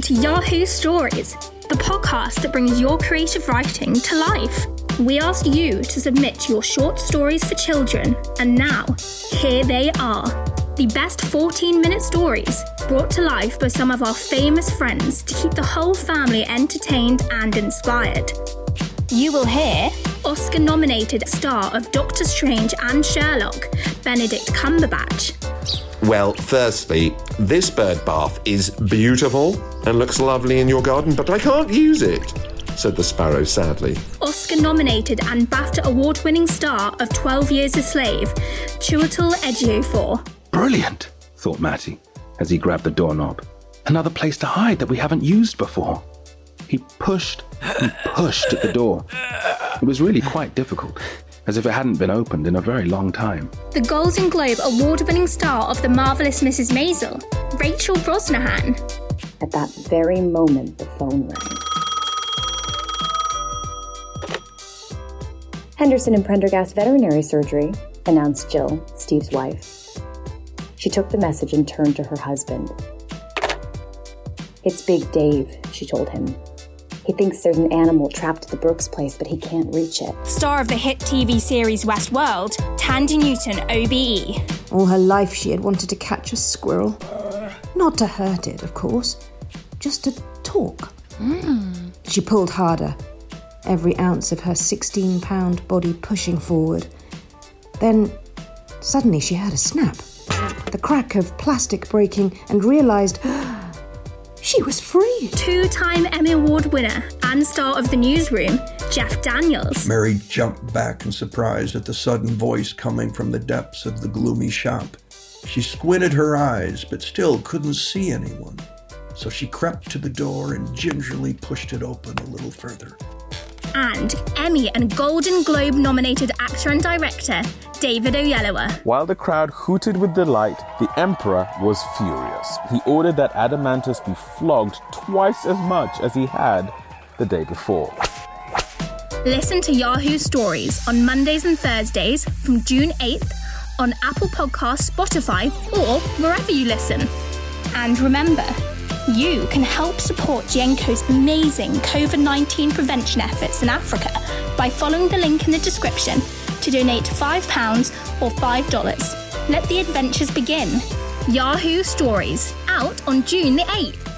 listening to Yahoo Stories, the podcast that brings your creative writing to life. We asked you to submit your short stories for children, and now, here they are. The best 14 minute stories brought to life by some of our famous friends to keep the whole family entertained and inspired. You will hear Oscar nominated star of Doctor Strange and Sherlock, Benedict Cumberbatch. Well, firstly, this bird bath is beautiful and looks lovely in your garden, but I can't use it, said the sparrow sadly. Oscar nominated and BAFTA award winning star of 12 Years a Slave, Chiwetel Ejiofor. Brilliant, thought Matty as he grabbed the doorknob. Another place to hide that we haven't used before. He pushed and pushed at the door. It was really quite difficult as if it hadn't been opened in a very long time. The Golden Globe award winning star of The Marvelous Mrs. Maisel, Rachel Brosnahan. At that very moment, the phone rang. Henderson and Prendergast Veterinary Surgery, announced Jill, Steve's wife. She took the message and turned to her husband. It's Big Dave, she told him. He thinks there's an animal trapped at the Brooks place, but he can't reach it. Star of the hit TV series Westworld, Thandie Newton, OBE. All her life she had wanted to catch a squirrel. Not to hurt it, of course, just to talk. Hmm. She pulled harder, every ounce of her 16 pound body pushing forward. Then, suddenly, she heard a snap, the crack of plastic breaking, and realised she was free. Two time Emmy Award winner and star of The Newsroom, Jeff Daniels. Mary jumped back in surprise at the sudden voice coming from the depths of the gloomy shop. She squinted her eyes, but still couldn't see anyone. So she crept to the door and gingerly pushed it open a little further. And Emmy and Golden Globe nominated actor and director, David Oyelowo. While the crowd hooted with delight, the Emperor was furious. He ordered that Adamantus be flogged twice as much as he had the day before. Listen to Yahoo Stories on Mondays and Thursdays from June 8th on Apple Podcasts, Spotify, or wherever you listen. And remember, you can help support Genco's amazing COVID 19 prevention efforts in Africa by following the link in the description to donate £5 or $5. Let the adventures begin. Yahoo Stories, out on June the 8th.